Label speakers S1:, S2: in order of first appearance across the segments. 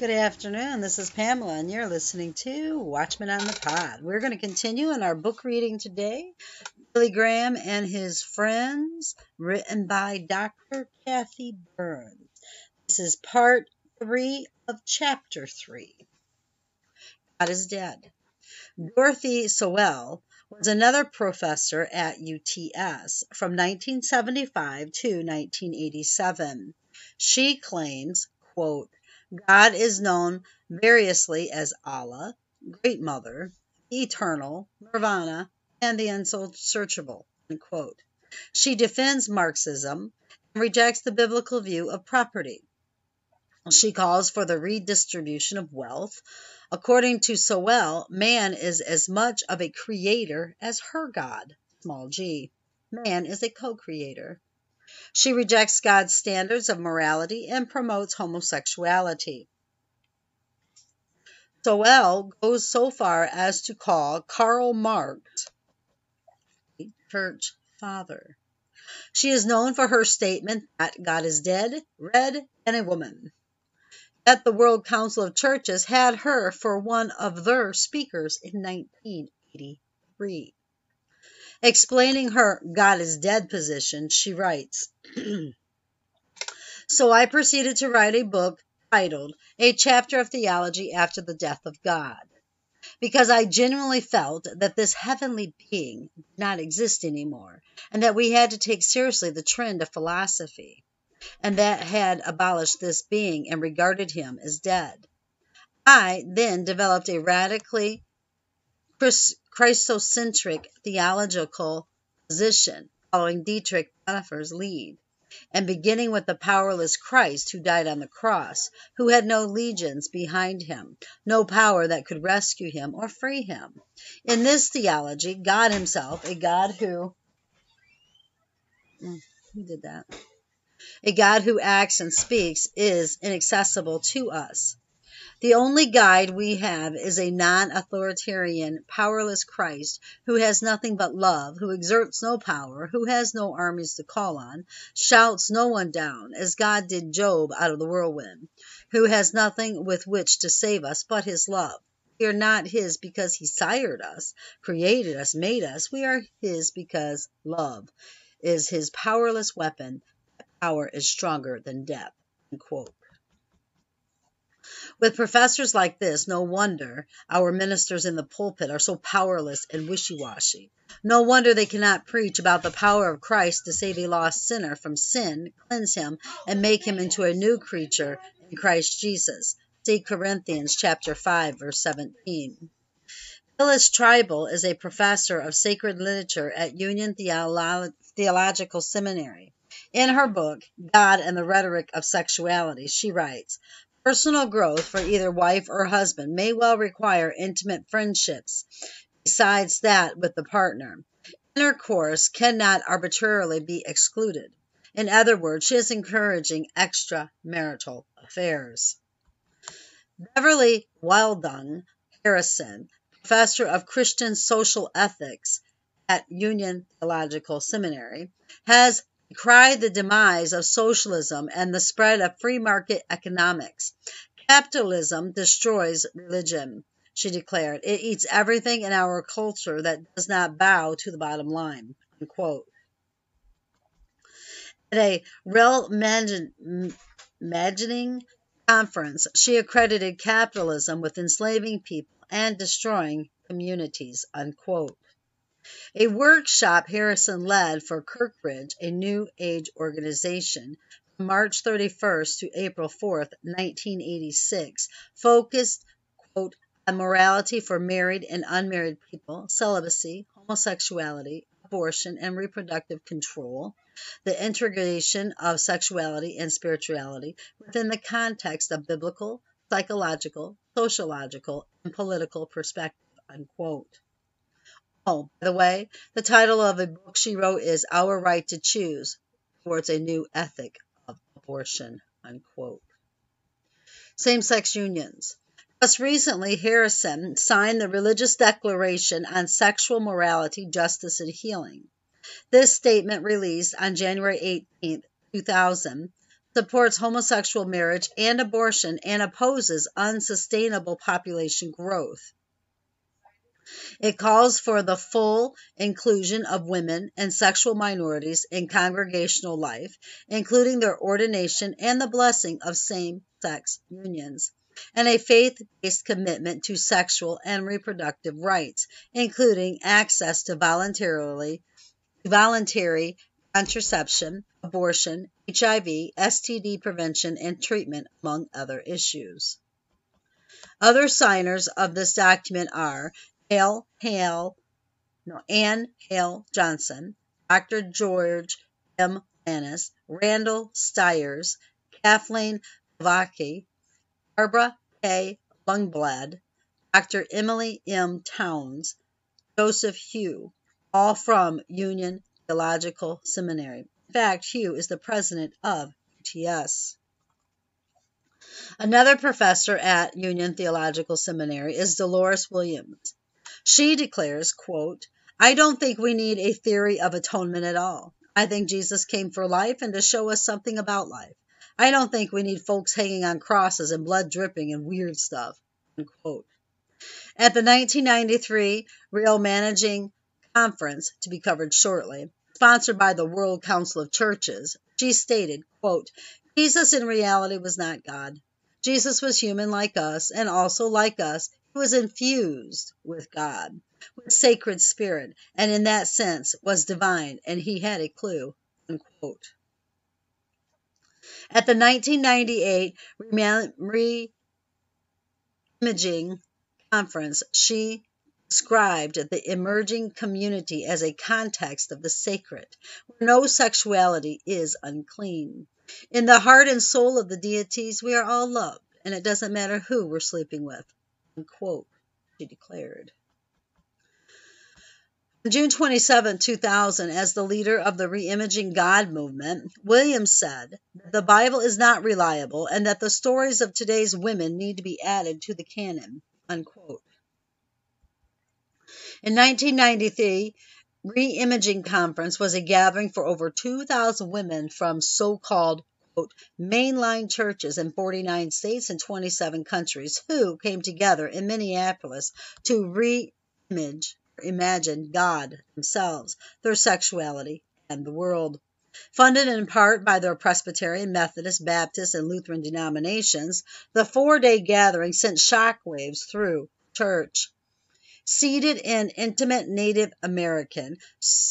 S1: Good afternoon. This is Pamela, and you're listening to Watchmen on the Pod. We're going to continue in our book reading today Billy Graham and His Friends, written by Dr. Cathy Burns. This is part three of chapter three God is Dead. Dorothy Sowell was another professor at UTS from 1975 to 1987. She claims, quote, God is known variously as Allah, Great Mother, the Eternal, Nirvana, and the Unsearchable. She defends Marxism and rejects the biblical view of property. She calls for the redistribution of wealth. According to Sowell, man is as much of a creator as her God, small g. Man is a co creator. She rejects God's standards of morality and promotes homosexuality. Sowell goes so far as to call Karl Marx a church father. She is known for her statement that God is dead, red, and a woman. Yet the World Council of Churches had her for one of their speakers in 1983. Explaining her God is dead position, she writes So I proceeded to write a book titled A Chapter of Theology After the Death of God, because I genuinely felt that this heavenly being did not exist anymore, and that we had to take seriously the trend of philosophy, and that had abolished this being and regarded him as dead. I then developed a radically Christocentric theological position, following Dietrich Bonhoeffer's lead, and beginning with the powerless Christ who died on the cross, who had no legions behind him, no power that could rescue him or free him. In this theology, God Himself, a God who mm, who did that? A God who acts and speaks is inaccessible to us. The only guide we have is a non authoritarian, powerless Christ who has nothing but love, who exerts no power, who has no armies to call on, shouts no one down, as God did Job out of the whirlwind, who has nothing with which to save us but his love. We are not his because he sired us, created us, made us. We are his because love is his powerless weapon. That power is stronger than death. With professors like this, no wonder our ministers in the pulpit are so powerless and wishy washy. No wonder they cannot preach about the power of Christ to save a lost sinner from sin, cleanse him, and make him into a new creature in Christ Jesus. See Corinthians chapter 5, verse 17. Phyllis Trible is a professor of sacred literature at Union Theolo- Theological Seminary. In her book, God and the Rhetoric of Sexuality, she writes Personal growth for either wife or husband may well require intimate friendships besides that with the partner. Intercourse cannot arbitrarily be excluded. In other words, she is encouraging extramarital affairs. Beverly Wildung Harrison, professor of Christian social ethics at Union Theological Seminary, has cried the demise of socialism and the spread of free market economics. Capitalism destroys religion, she declared. It eats everything in our culture that does not bow to the bottom line. Unquote. At a real imagining conference, she accredited capitalism with enslaving people and destroying communities. Unquote. A workshop Harrison led for Kirkridge, a New Age organization, from March 31st to April 4th, 1986, focused, quote, on morality for married and unmarried people, celibacy, homosexuality, abortion, and reproductive control, the integration of sexuality and spirituality within the context of biblical, psychological, sociological, and political perspective, unquote. Oh, by the way, the title of a book she wrote is Our Right to Choose Towards a New Ethic of Abortion. Unquote. Same sex unions. Just recently, Harrison signed the Religious Declaration on Sexual Morality, Justice, and Healing. This statement, released on January 18, 2000, supports homosexual marriage and abortion, and opposes unsustainable population growth. It calls for the full inclusion of women and sexual minorities in congregational life, including their ordination and the blessing of same sex unions, and a faith based commitment to sexual and reproductive rights, including access to voluntarily voluntary contraception, abortion, HIV, STD prevention and treatment, among other issues. Other signers of this document are Hale Hale, no, Ann Hale Johnson, Dr. George M. Lannis, Randall Styers, Kathleen Vaki, Barbara K. Lundblad, Dr. Emily M. Towns, Joseph Hugh, all from Union Theological Seminary. In fact, Hugh is the president of UTS. Another professor at Union Theological Seminary is Dolores Williams. She declares, quote, I don't think we need a theory of atonement at all. I think Jesus came for life and to show us something about life. I don't think we need folks hanging on crosses and blood dripping and weird stuff. Unquote. At the 1993 Re-Imagining Conference, to be covered shortly, sponsored by the World Council of Churches, she stated, quote, Jesus in reality was not God. Jesus was human like us, and also like us, he was infused with God, with sacred spirit, and in that sense was divine, and he had a clue. Unquote. At the 1998 Re-Imaging Conference, she described the emerging community as a context of the sacred, where no sexuality is unclean. In the heart and soul of the deities, we are all loved, and it doesn't matter who we're sleeping with. Unquote, she declared. On June 27, 2000, as the leader of the Reimaging God movement, Williams said that the Bible is not reliable and that the stories of today's women need to be added to the canon. Unquote. In 1993, Reimaging Conference was a gathering for over 2,000 women from so called mainline churches in 49 states and 27 countries who came together in Minneapolis to reimage imagine God themselves, their sexuality, and the world. Funded in part by their Presbyterian, Methodist, Baptist, and Lutheran denominations, the four day gathering sent shockwaves through church. Seated in intimate Native American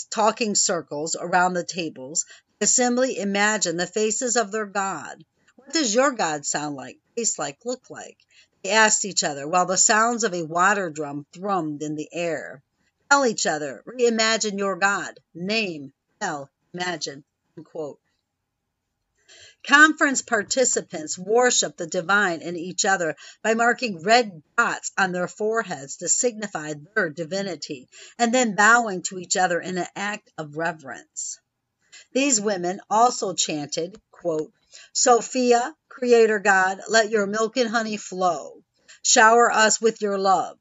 S1: talking circles around the tables, assembly imagine the faces of their God. What does your God sound like, taste like, look like? They asked each other while the sounds of a water drum thrummed in the air. Tell each other, reimagine your God. Name, tell, imagine. Unquote. Conference participants worship the divine in each other by marking red dots on their foreheads to signify their divinity, and then bowing to each other in an act of reverence. These women also chanted, quote, Sophia, Creator God, let your milk and honey flow. Shower us with your love.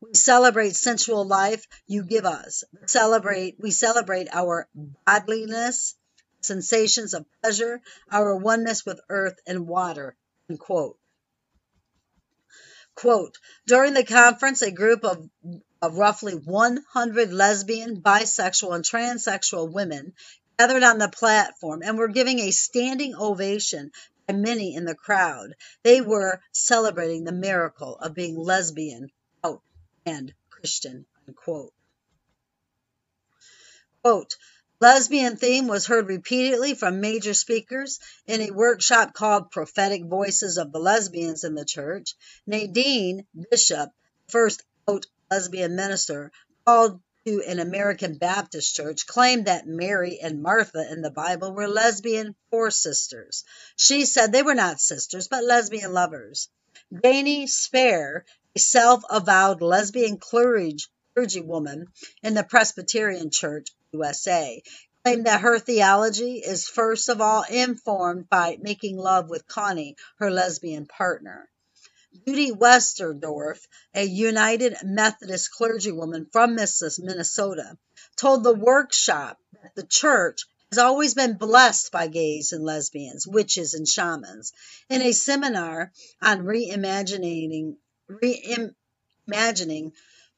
S1: We celebrate sensual life you give us. Celebrate, we celebrate our godliness sensations of pleasure, our oneness with earth and water. Quote. Quote, during the conference, a group of, of roughly 100 lesbian, bisexual, and transsexual women gathered on the platform and were giving a standing ovation by many in the crowd. They were celebrating the miracle of being lesbian, out, and Christian. Unquote. Quote, Lesbian theme was heard repeatedly from major speakers in a workshop called Prophetic Voices of the Lesbians in the Church. Nadine Bishop, first out lesbian minister, called to an American Baptist church, claimed that Mary and Martha in the Bible were lesbian four sisters. She said they were not sisters, but lesbian lovers. Janie Spahr, a self avowed lesbian clergy, clergywoman in the Presbyterian Church, USA, claimed that her theology is first of all informed by making love with Connie, her lesbian partner. Judy Westerdorf, a United Methodist clergywoman from Minnesota, told the workshop that the church has always been blessed by gays and lesbians, witches and shamans. In a seminar on reimagining, reimagining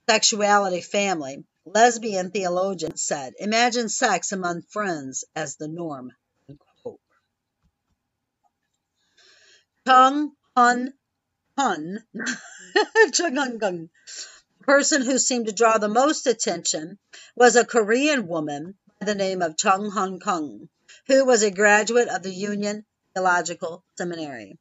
S1: sexuality family, lesbian theologian said, Imagine sex among friends as the norm. Chung Hun Hun Chung person who seemed to draw the most attention was a Korean woman by the name of Chung Hun Kung, who was a graduate of the Union Theological Seminary.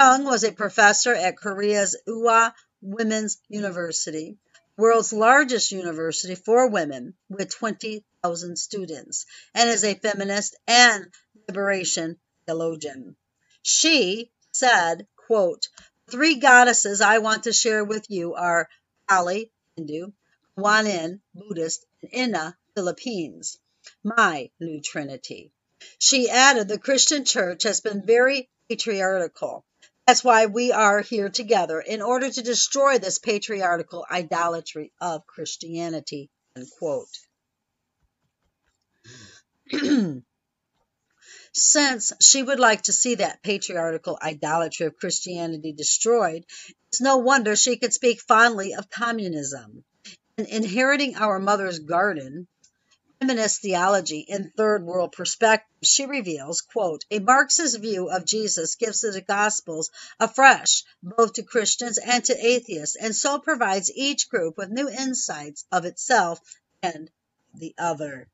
S1: Chung was a professor at Korea's Ewha Women's University, world's largest university for women with 20,000 students, and is a feminist and liberation theologian. She said, quote, Three goddesses I want to share with you are Kali, Hindu, Kuan Buddhist, and Inna, Philippines. My new trinity. She added, the Christian church has been very patriarchal that's why we are here together in order to destroy this patriarchal idolatry of Christianity. Since she would like to see that patriarchal idolatry of Christianity destroyed, it's no wonder she could speak fondly of communism. In inheriting our mother's garden, feminist theology in third world perspective, she reveals, quote, a Marxist view of Jesus gives the Gospels afresh, both to Christians and to atheists, and so provides each group with new insights of itself and the other.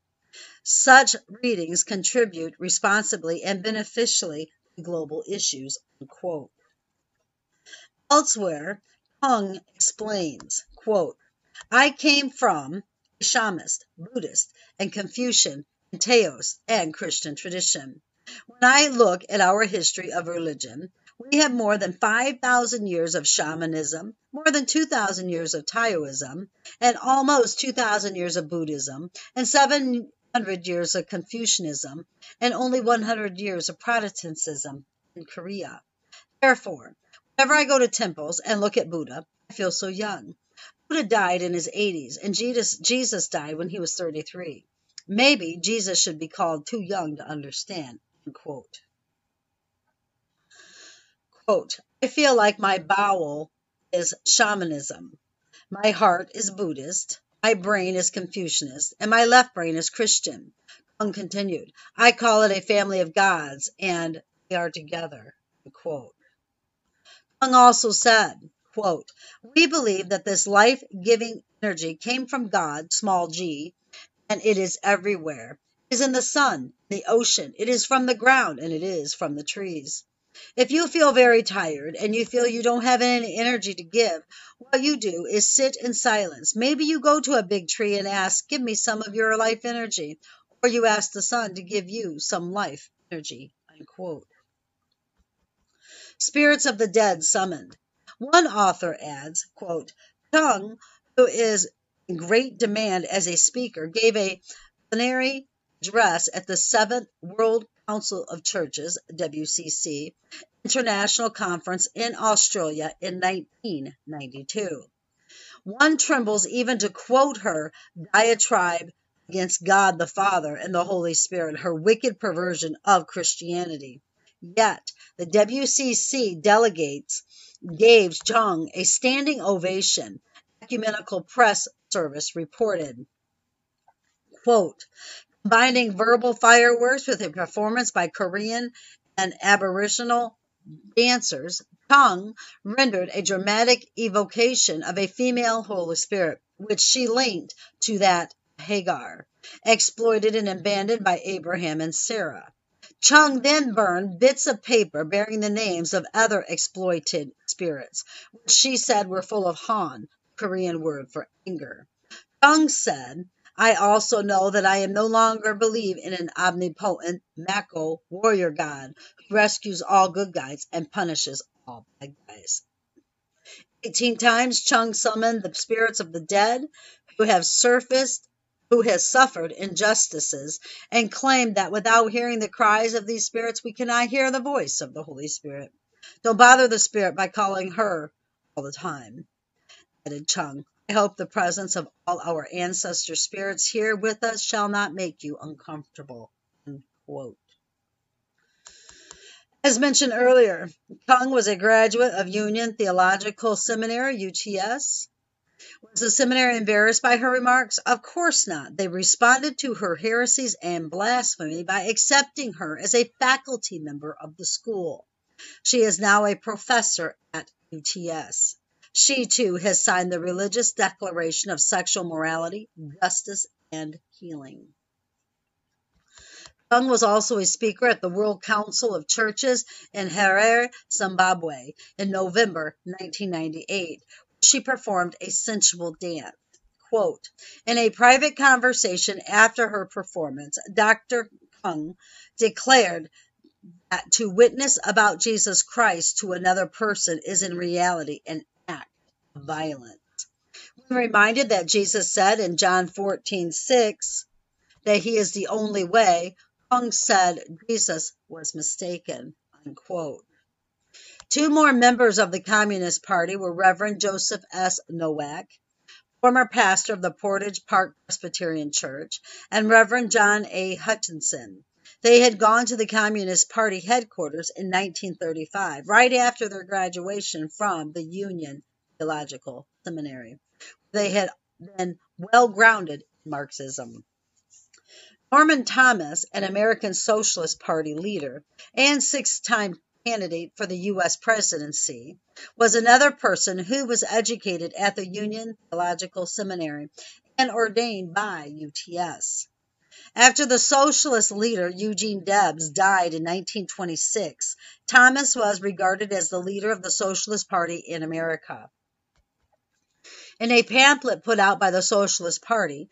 S1: Such readings contribute responsibly and beneficially to global issues, unquote. Elsewhere, Chung explains, quote, I came from Shamist, Buddhist, and Confucian, and Taoist, and Christian tradition. When I look at our history of religion, we have more than 5,000 years of shamanism, more than 2,000 years of Taoism, and almost 2,000 years of Buddhism, and 700 years of Confucianism, and only 100 years of Protestantism in Korea. Therefore, whenever I go to temples and look at Buddha, I feel so young. Buddha died in his 80s, and Jesus, Jesus died when he was 33. Maybe Jesus should be called too young to understand. Quote. Quote, I feel like my bowel is shamanism. My heart is Buddhist. My brain is Confucianist, and my left brain is Christian. Kung continued, I call it a family of gods, and they are together. Quote. Kung also said, Quote, we believe that this life giving energy came from God, small g, and it is everywhere. It is in the sun, the ocean, it is from the ground, and it is from the trees. If you feel very tired and you feel you don't have any energy to give, what you do is sit in silence. Maybe you go to a big tree and ask, Give me some of your life energy. Or you ask the sun to give you some life energy. Unquote. Spirits of the dead summoned. One author adds, quote, Chung, who is in great demand as a speaker, gave a plenary address at the Seventh World Council of Churches, WCC, International Conference in Australia in 1992. One trembles even to quote her diatribe against God the Father and the Holy Spirit, her wicked perversion of Christianity. Yet, the WCC delegates gave Chung a standing ovation. Ecumenical Press Service reported. Quote, combining verbal fireworks with a performance by Korean and Aboriginal dancers, Chung rendered a dramatic evocation of a female Holy Spirit, which she linked to that Hagar, exploited and abandoned by Abraham and Sarah. Chung then burned bits of paper bearing the names of other exploited spirits, which she said were full of han, Korean word for anger. Chung said, I also know that I am no longer believe in an omnipotent Mako warrior god who rescues all good guys and punishes all bad guys. Eighteen times Chung summoned the spirits of the dead who have surfaced who has suffered injustices and claimed that without hearing the cries of these spirits, we cannot hear the voice of the Holy Spirit. Don't bother the Spirit by calling her all the time, added Chung. I hope the presence of all our ancestor spirits here with us shall not make you uncomfortable. As mentioned earlier, Kung was a graduate of Union Theological Seminary, UTS. Was the seminary embarrassed by her remarks? Of course not. They responded to her heresies and blasphemy by accepting her as a faculty member of the school. She is now a professor at UTS. She too has signed the Religious Declaration of Sexual Morality, Justice, and Healing. Kung was also a speaker at the World Council of Churches in Harare, Zimbabwe in November 1998. She performed a sensual dance. Quote, in a private conversation after her performance, Dr. Kung declared that to witness about Jesus Christ to another person is in reality an violence. When reminded that Jesus said in John 14, 6, that he is the only way, Kung said Jesus was mistaken. Unquote. Two more members of the Communist Party were Reverend Joseph S. Nowak, former pastor of the Portage Park Presbyterian Church, and Reverend John A. Hutchinson. They had gone to the Communist Party headquarters in 1935, right after their graduation from the Union Theological Seminary. They had been well grounded in Marxism. Norman Thomas, an American Socialist Party leader and six time candidate for the U.S. presidency, was another person who was educated at the Union Theological Seminary and ordained by UTS. After the socialist leader Eugene Debs died in 1926, Thomas was regarded as the leader of the Socialist Party in America. In a pamphlet put out by the Socialist Party,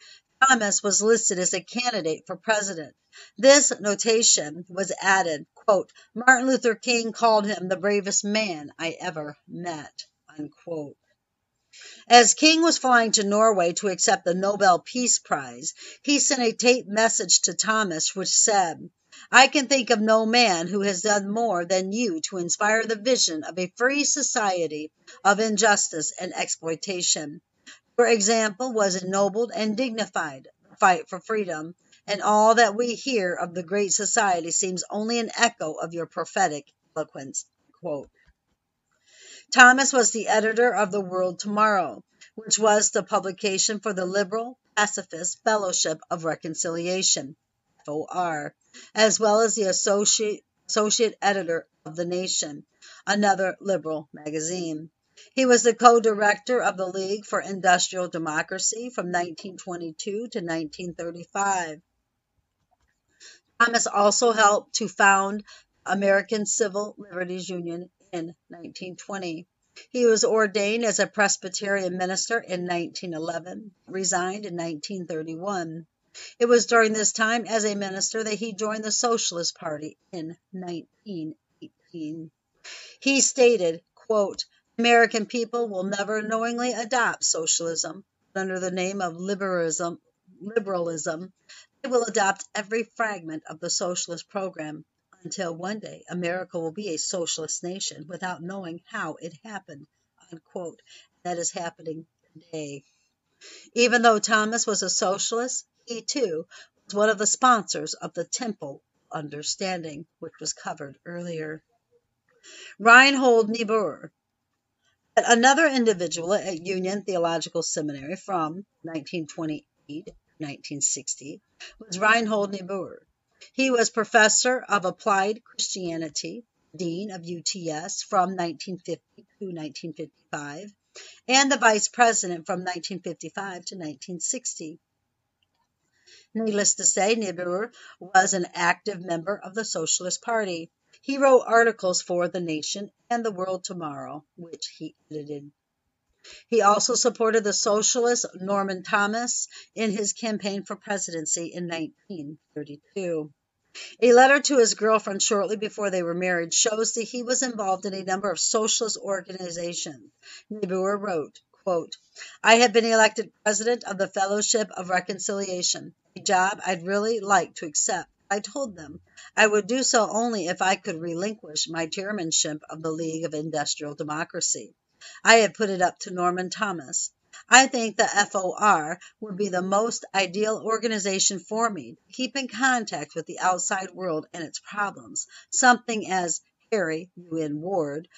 S1: Thomas was listed as a candidate for president. This notation was added, quote, Martin Luther King called him the bravest man I ever met, unquote. As King was flying to Norway to accept the Nobel Peace Prize, he sent a tape message to Thomas which said, I can think of no man who has done more than you to inspire the vision of a free society of injustice and exploitation. Your example was ennobled and dignified the fight for freedom, and all that we hear of the great society seems only an echo of your prophetic eloquence. Quote. Thomas was the editor of The World Tomorrow, which was the publication for the Liberal Pacifist Fellowship of Reconciliation, FOR, as well as the associate, associate editor of The Nation, another liberal magazine. He was the co-director of the League for Industrial Democracy from 1922 to 1935. Thomas also helped to found American Civil Liberties Union in 1920. He was ordained as a Presbyterian minister in 1911, resigned in 1931. It was during this time as a minister that he joined the Socialist Party in 1918. He stated, quote, American people will never knowingly adopt socialism, but under the name of liberalism, liberalism, they will adopt every fragment of the socialist program until one day America will be a socialist nation without knowing how it happened. Unquote. That is happening today. Even though Thomas was a socialist, he too was one of the sponsors of the Temple Understanding, which was covered earlier. Reinhold Niebuhr Another individual at Union Theological Seminary from 1928 to 1960 was Reinhold Niebuhr. He was professor of applied Christianity, dean of UTS from 1950 to 1955, and the vice president from 1955 to 1960. Needless to say, Niebuhr was an active member of the Socialist Party. He wrote articles for The Nation and The World Tomorrow, which he edited. He also supported the socialist Norman Thomas in his campaign for presidency in 1932. A letter to his girlfriend shortly before they were married shows that he was involved in a number of socialist organizations. Niebuhr wrote, quote, I have been elected president of the Fellowship of Reconciliation, a job I'd really like to accept. I told them I would do so only if I could relinquish my chairmanship of the League of Industrial Democracy. I had put it up to Norman Thomas. I think the FOR would be the most ideal organization for me to keep in contact with the outside world and its problems, something as Harry UN Ward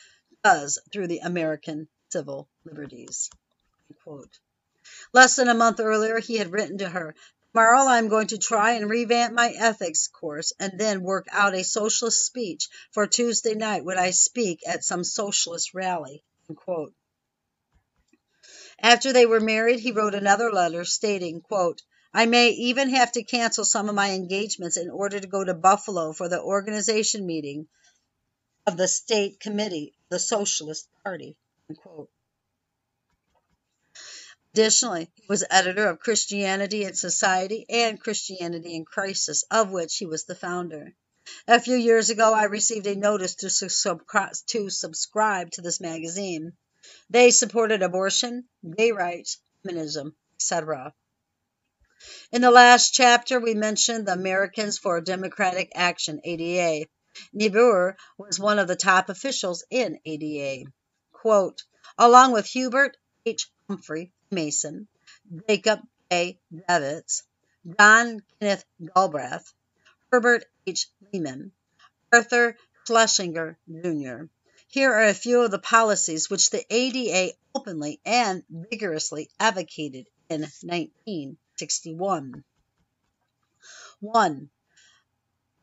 S1: does through the American Civil Liberties. Less than a month earlier, he had written to her, Tomorrow I'm going to try and revamp my ethics course and then work out a socialist speech for Tuesday night when I speak at some socialist rally. Unquote. After they were married, he wrote another letter stating, quote, I may even have to cancel some of my engagements in order to go to Buffalo for the organization meeting of the state committee the Socialist Party. Unquote. Additionally, he was editor of Christianity and Society and Christianity in Crisis, of which he was the founder. A few years ago, I received a notice to, subscri- to subscribe to this magazine. They supported abortion, gay rights, feminism, etc. In the last chapter, we mentioned the Americans for Democratic Action, ADA. Niebuhr was one of the top officials in ADA. Quote, along with Hubert H. Humphrey, Mason, Jacob A. Javits, John Kenneth Galbraith, Herbert H. Lehman, Arthur Schlesinger, Jr. Here are a few of the policies which the ADA openly and vigorously advocated in 1961. 1.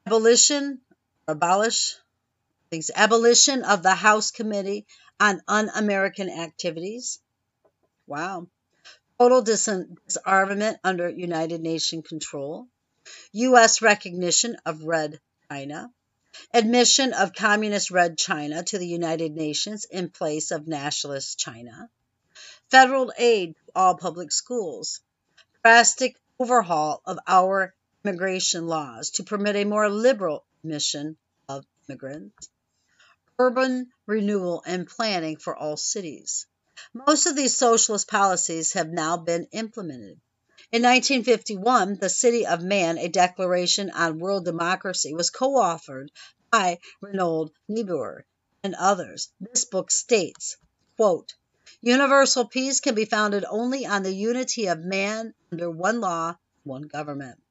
S1: Abolition, abolish, things, abolition of the House Committee on Un-American Activities. Wow total disarmament under United Nations control, U.S. recognition of Red China, admission of Communist Red China to the United Nations in place of Nationalist China, federal aid to all public schools, drastic overhaul of our immigration laws to permit a more liberal admission of immigrants, urban renewal and planning for all cities, most of these socialist policies have now been implemented. In 1951, the City of Man, a declaration on world democracy, was co authored by Reinhold Niebuhr and others. This book states, quote, Universal peace can be founded only on the unity of man under one law, one government.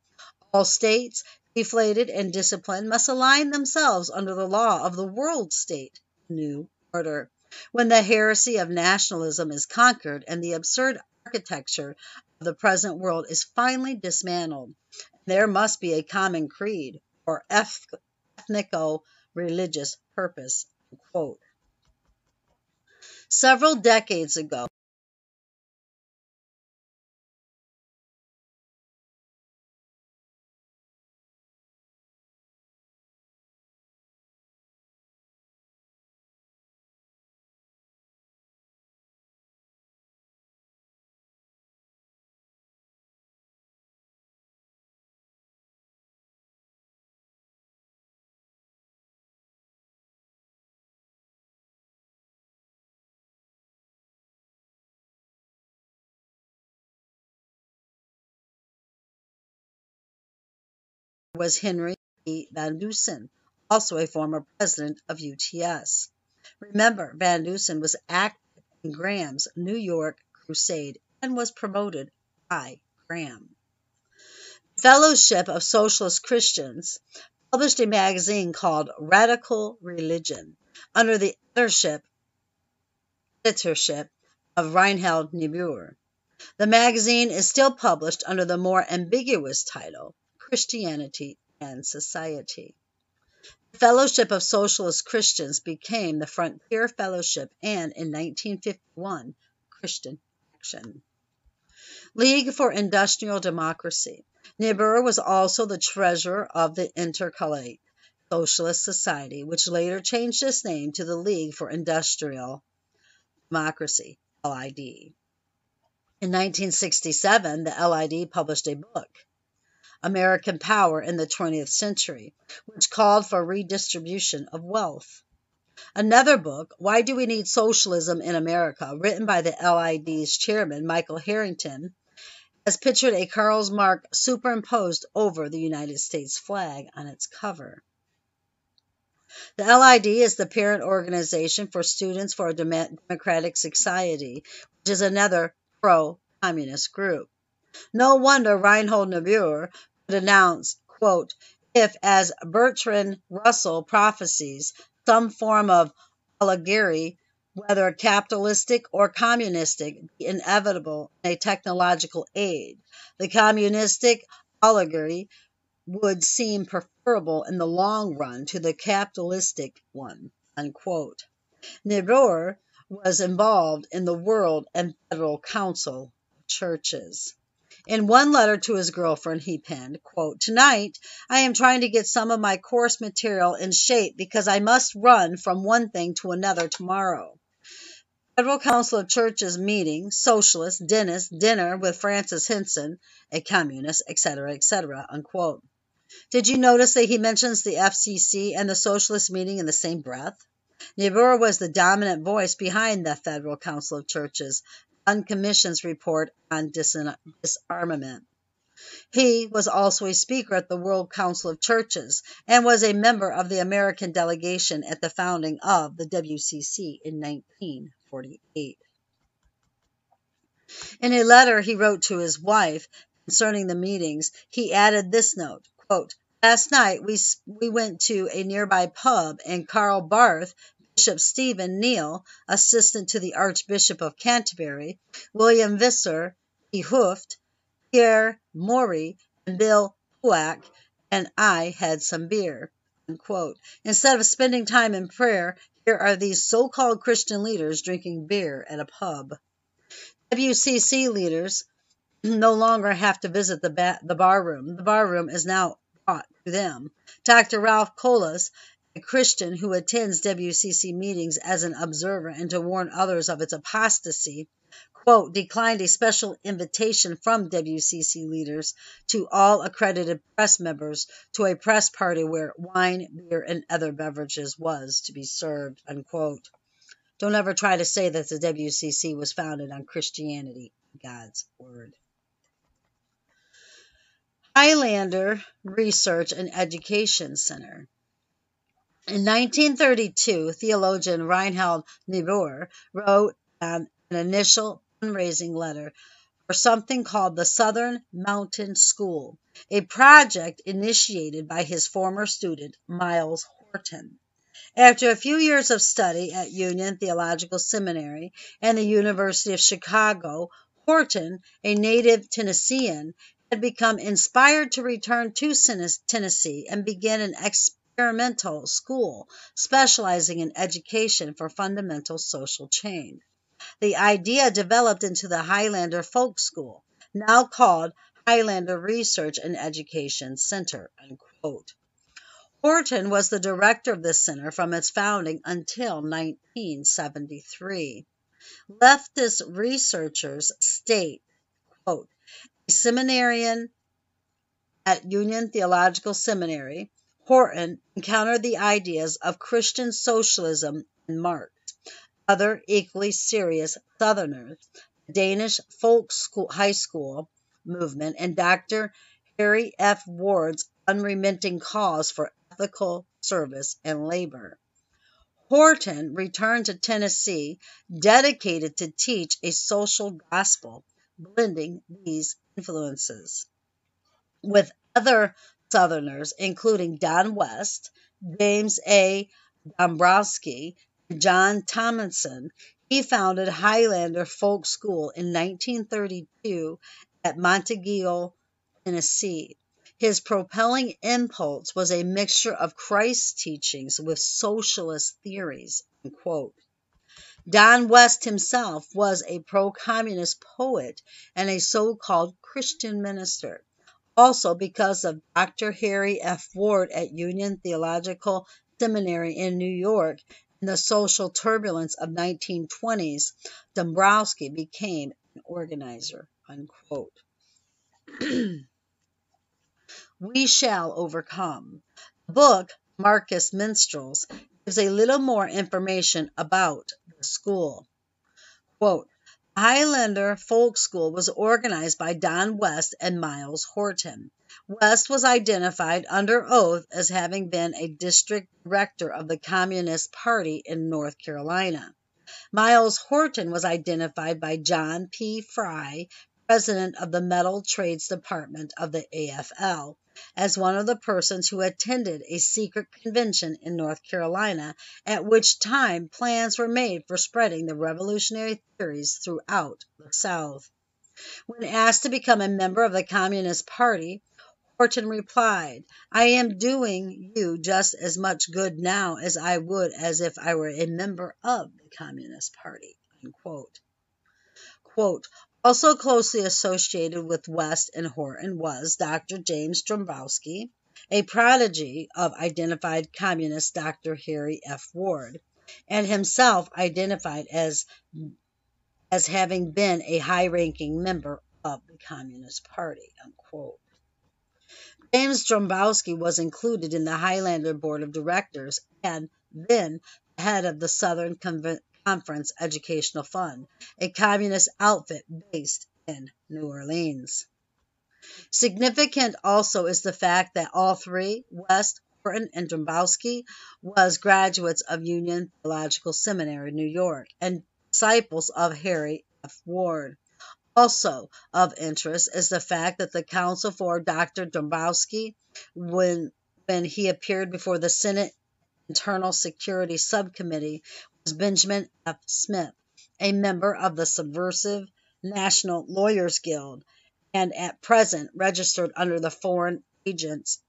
S1: All states, deflated and disciplined, must align themselves under the law of the world state, new order. When the heresy of nationalism is conquered and the absurd architecture of the present world is finally dismantled, there must be a common creed or ethnico religious purpose. Several decades ago, was Henry. Van Dusen, also a former president of UTS. Remember, Van Dusen was active in Graham's New York Crusade and was promoted by Graham. Fellowship of Socialist Christians published a magazine called Radical Religion under the editorship, editorship of Reinhold Niebuhr. The magazine is still published under the more ambiguous title Christianity and Society. The Fellowship of Socialist Christians became the Frontier Fellowship and, in 1951, Christian Action. League for Industrial Democracy. Niebuhr was also the treasurer of the Intercollegiate Socialist Society, which later changed its name to the League for Industrial Democracy, LID. In 1967, the LID published a book, American Power in the 20th Century, which called for redistribution of wealth. Another book, Why Do We Need Socialism in America, written by the LID's chairman, Michael Harrington, has pictured a Karl Marx superimposed over the United States flag on its cover. The LID is the parent organization for Students for a Democratic Society, which is another pro communist group. No wonder Reinhold Niebuhr could announce, quote, if, as Bertrand Russell prophesies, some form of oligarchy, whether capitalistic or communistic, be inevitable in a technological age, the communistic oligarchy would seem preferable in the long run to the capitalistic one. Unquote. Was involved in the World and Federal Council of Churches. In one letter to his girlfriend, he penned, quote, Tonight, I am trying to get some of my course material in shape because I must run from one thing to another tomorrow. Federal Council of Churches meeting, socialist, dentist, dinner with Francis Hinson, a communist, etc., etc., unquote. Did you notice that he mentions the FCC and the socialist meeting in the same breath? Niebuhr was the dominant voice behind the Federal Council of Churches, Uncommission's report on disarmament. He was also a speaker at the World Council of Churches and was a member of the American delegation at the founding of the WCC in 1948. In a letter he wrote to his wife concerning the meetings, he added this note quote, Last night we, we went to a nearby pub and Karl Barth Bishop Stephen Neill, assistant to the Archbishop of Canterbury, William Visser, E. Hooft, Pierre Maury, and Bill Pauck, and I had some beer. Unquote. Instead of spending time in prayer, here are these so called Christian leaders drinking beer at a pub. WCC leaders no longer have to visit the, ba- the bar room. The bar room is now brought to them. Dr. Ralph Colas a Christian who attends WCC meetings as an observer and to warn others of its apostasy, quote, declined a special invitation from WCC leaders to all accredited press members to a press party where wine, beer, and other beverages was to be served, unquote. Don't ever try to say that the WCC was founded on Christianity, God's Word. Highlander Research and Education Center. In 1932, theologian Reinhold Niebuhr wrote um, an initial fundraising letter for something called the Southern Mountain School, a project initiated by his former student, Myles Horton. After a few years of study at Union Theological Seminary and the University of Chicago, Horton, a native Tennessean, had become inspired to return to Tennessee and begin an experimental school specializing in education for fundamental social change. The idea developed into the Highlander Folk School, now called Highlander Research and Education Center. Unquote. Horton was the director of this center from its founding until 1973. Leftist researchers state, quote, a seminarian at Union Theological Seminary Horton encountered the ideas of Christian socialism in Marx. Other equally serious Southerners, the Danish Folk School, High School movement, and Dr. Harry F. Ward's unremitting cause for ethical service and labor. Horton returned to Tennessee, dedicated to teach a social gospel, blending these influences. With other Southerners, including Don West, James A. Dombrowski, and John Tomlinson, he founded Highlander Folk School in 1932 at Monteagle, Tennessee. His propelling impulse was a mixture of Christ's teachings with socialist theories. Unquote. Don West himself was a pro communist poet and a so called Christian minister also because of Dr. Harry F. Ward at Union Theological Seminary in New York in the social turbulence of 1920s, Dombrowski became an organizer. We shall overcome. The book, Marxist Minstrels, gives a little more information about the school. Quote, Highlander Folk School was organized by Don West and Myles Horton. West was identified under oath as having been a district director of the Communist Party in North Carolina. Myles Horton was identified by John P. Frey, president of the Metal Trades Department of the AFL, as one of the persons who attended a secret convention in North Carolina, at which time plans were made for spreading the revolutionary theories throughout the South. When asked to become a member of the Communist Party, Horton replied, I am doing you just as much good now as I would as if I were a member of the Communist Party. Quote, also closely associated with West and Horton was Dr. James Dombrowski, a prodigy of identified communist Dr. Harry F. Ward, and himself identified as, as having been a high ranking member of the Communist Party. Unquote. James Dombrowski was included in the Highlander Board of Directors and then head of the Southern Conven- Conference Educational Fund, a communist outfit based in New Orleans. Significant also is the fact that all three, West, Horton, and Dombrowski, was graduates of Union Theological Seminary, New York, and disciples of Harry F. Ward. Also of interest is the fact that the counsel for Dr. Dombrowski, when when he appeared before the Senate Internal Security Subcommittee, Benjamin F. Smith, a member of the Subversive National Lawyers Guild, and at present registered under the Foreign Agents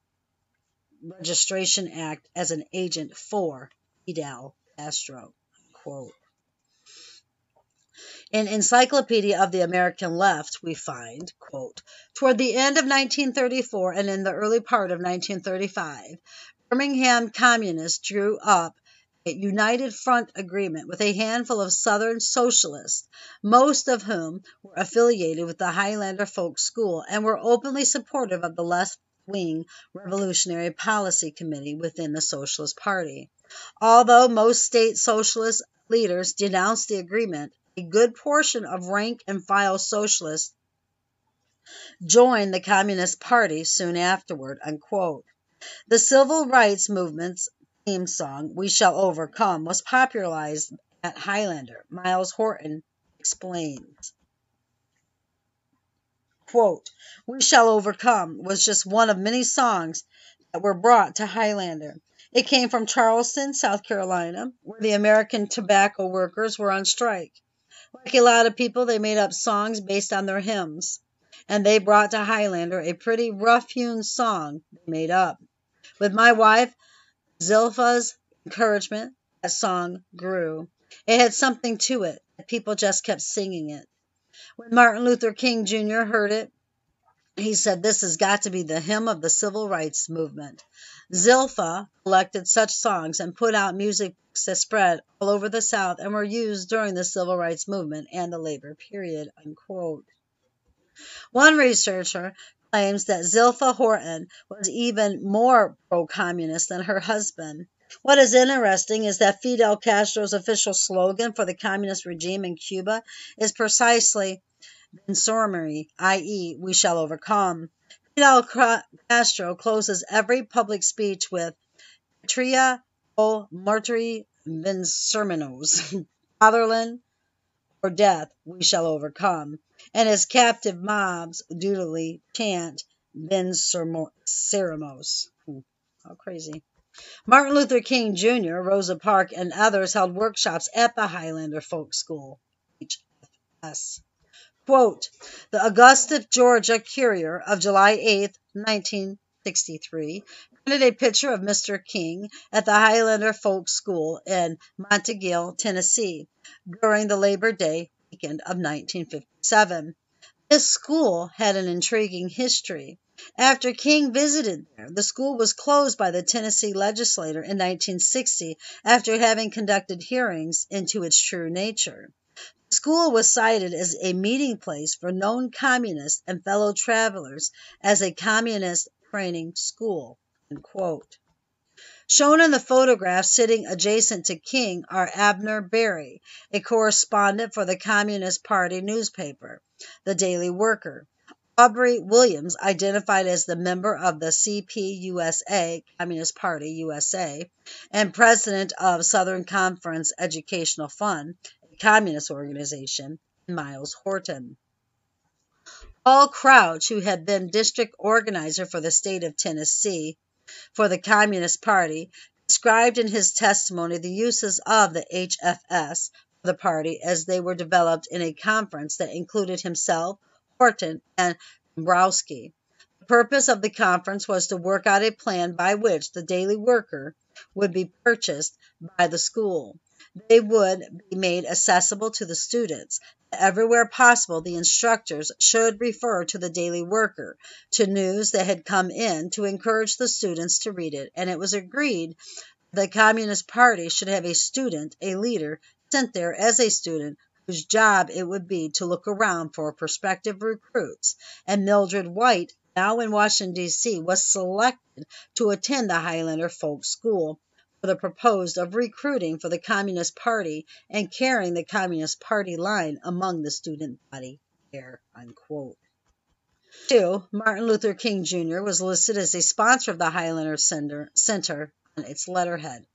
S1: Registration Act as an agent for Fidel Castro. Quote. In Encyclopedia of the American Left, we find, quote, toward the end of 1934 and in the early part of 1935, Birmingham communists drew up united front agreement with a handful of Southern socialists, most of whom were affiliated with the Highlander Folk School and were openly supportive of the left wing Revolutionary Policy Committee within the Socialist Party. Although most state socialist leaders denounced the agreement, a good portion of rank and file socialists joined the Communist Party soon afterward. Unquote. The civil rights movements theme song, We Shall Overcome, was popularized at Highlander. Myles Horton explains. Quote, We Shall Overcome was just one of many songs that were brought to Highlander. It came from Charleston, South Carolina, where the American tobacco workers were on strike. Like a lot of people, they made up songs based on their hymns, and they brought to Highlander a pretty rough hewn song they made up. With my wife, Zilphia's encouragement, that song grew. It had something to it. People just kept singing it. When Martin Luther King Jr. heard it, he said, This has got to be the hymn of the civil rights movement. Zilpha collected such songs and put out music that spread all over the South and were used during the civil rights movement and the labor period. Unquote. One researcher claims that Zilphia Horton was even more pro communist than her husband. What is interesting is that Fidel Castro's official slogan for the communist regime in Cuba is precisely Venceremos, i.e., we shall overcome. Fidel Castro closes every public speech with Patria o Muerte venceremos, fatherland or death, we shall overcome and his captive mobs dutifully chant Venceremos. Hmm, how crazy. Martin Luther King Jr., Rosa Parks, and others held workshops at the Highlander Folk School, HFS. Quote, the Augusta, Georgia Courier of July 8, 1963, printed a picture of Mr. King at the Highlander Folk School in Monteagle, Tennessee, during the Labor Day weekend of 1957. This school had an intriguing history. After King visited there, the school was closed by the Tennessee legislature in 1960 after having conducted hearings into its true nature. The school was cited as a meeting place for known communists and fellow travelers as a communist training school. Unquote. Shown in the photograph sitting adjacent to King are Abner Berry, a correspondent for the Communist Party newspaper, The Daily Worker, Aubrey Williams, identified as the member of the CPUSA, Communist Party USA, and president of Southern Conference Educational Fund, a communist organization, Myles Horton. Paul Crouch, who had been district organizer for the state of Tennessee for the Communist Party, described in his testimony the uses of the HFS for the party as they were developed in a conference that included himself, Horton, and Dombrowski. The purpose of the conference was to work out a plan by which the daily worker would be purchased by the school. They would be made accessible to the students. Everywhere possible, the instructors should refer to the daily worker, to news that had come in, to encourage the students to read it, and it was agreed the Communist Party should have a student, a leader, sent there as a student whose job it would be to look around for prospective recruits, and Mildred White, now in Washington, D.C., was selected to attend the Highlander Folk School for the proposed of recruiting for the Communist Party and carrying the Communist Party line among the student body there. Unquote. Two, Martin Luther King Jr. was listed as a sponsor of the Highlander Center, Center on its letterhead.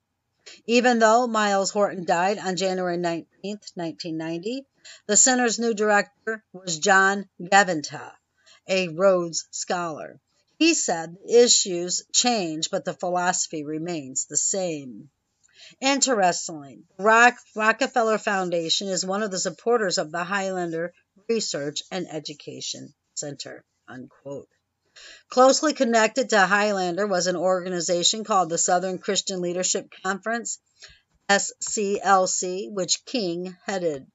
S1: Even though Myles Horton died on January 19, 1990, the center's new director was John Gaventa, a Rhodes Scholar. He said the issues change, but the philosophy remains the same. Interestingly, the Rock, Rockefeller Foundation is one of the supporters of the Highlander Research and Education Center. Unquote. Closely connected to Highlander was an organization called the Southern Christian Leadership Conference, SCLC, which King headed.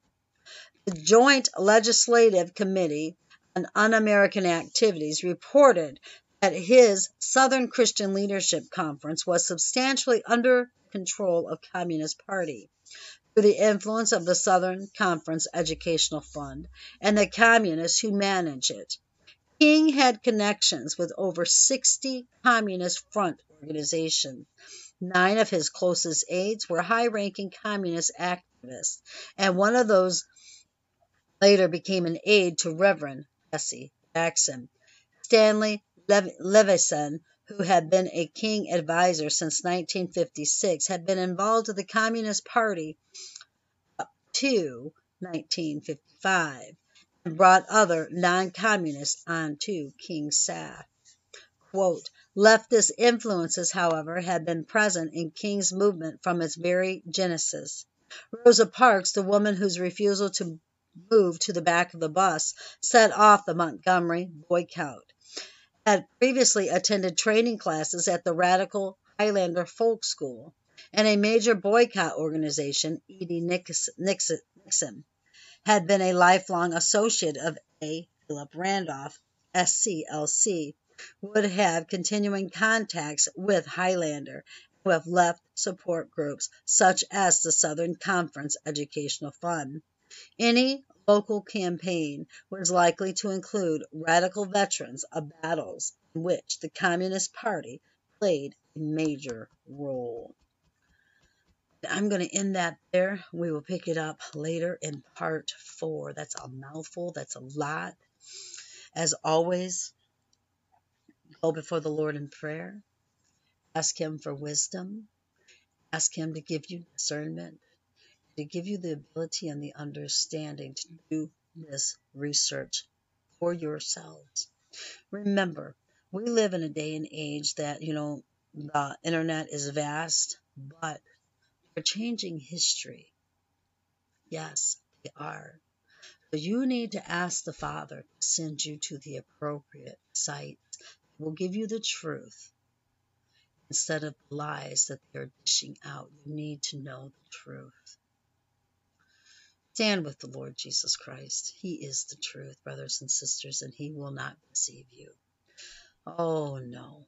S1: The Joint Legislative Committee on Un American Activities reported that his Southern Christian Leadership Conference was substantially under control of Communist Party through the influence of the Southern Conference Educational Fund and the communists who manage it. King had connections with over 60 Communist Front organizations. Nine of his closest aides were high ranking communist activists, and one of those later became an aide to Reverend Jesse Jackson. Stanley Levison, who had been a King advisor since 1956, had been involved with the Communist Party up to 1955 and brought other non-communists onto King's staff. Quote, Leftist influences, however, had been present in King's movement from its very genesis. Rosa Parks, the woman whose refusal to move to the back of the bus set off the Montgomery boycott, had previously attended training classes at the radical Highlander Folk School and a major boycott organization, E.D. Nixon, had been a lifelong associate of A. Philip Randolph, SCLC, would have continuing contacts with Highlander who have left support groups such as the Southern Conference Educational Fund. Any local campaign was likely to include radical veterans of battles in which the Communist Party played a major role. I'm going to end that there. We will pick it up later in part four. That's a mouthful, that's a lot. As always, go before the Lord in prayer. Ask Him for wisdom. Ask Him to give you discernment, to give you the ability and the understanding to do this research for yourselves. Remember, we live in a day and age that, you know, the internet is vast, but they're changing history. Yes, they are. So you need to ask the Father to send you to the appropriate sites. that will give you the truth instead of the lies that they're dishing out. You need to know the truth. Stand with the Lord Jesus Christ. He is the truth, brothers and sisters, and He will not deceive you. Oh, no.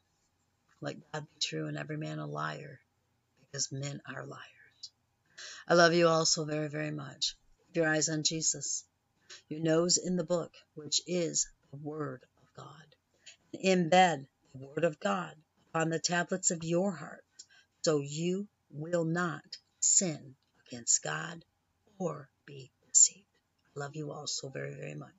S1: Let God be true and every man a liar, because men are liars. I love you all so very, very much. Keep your eyes on Jesus, your nose in the book, which is the Word of God. Embed the Word of God upon the tablets of your heart so you will not sin against God or be deceived. I love you all so very, very much.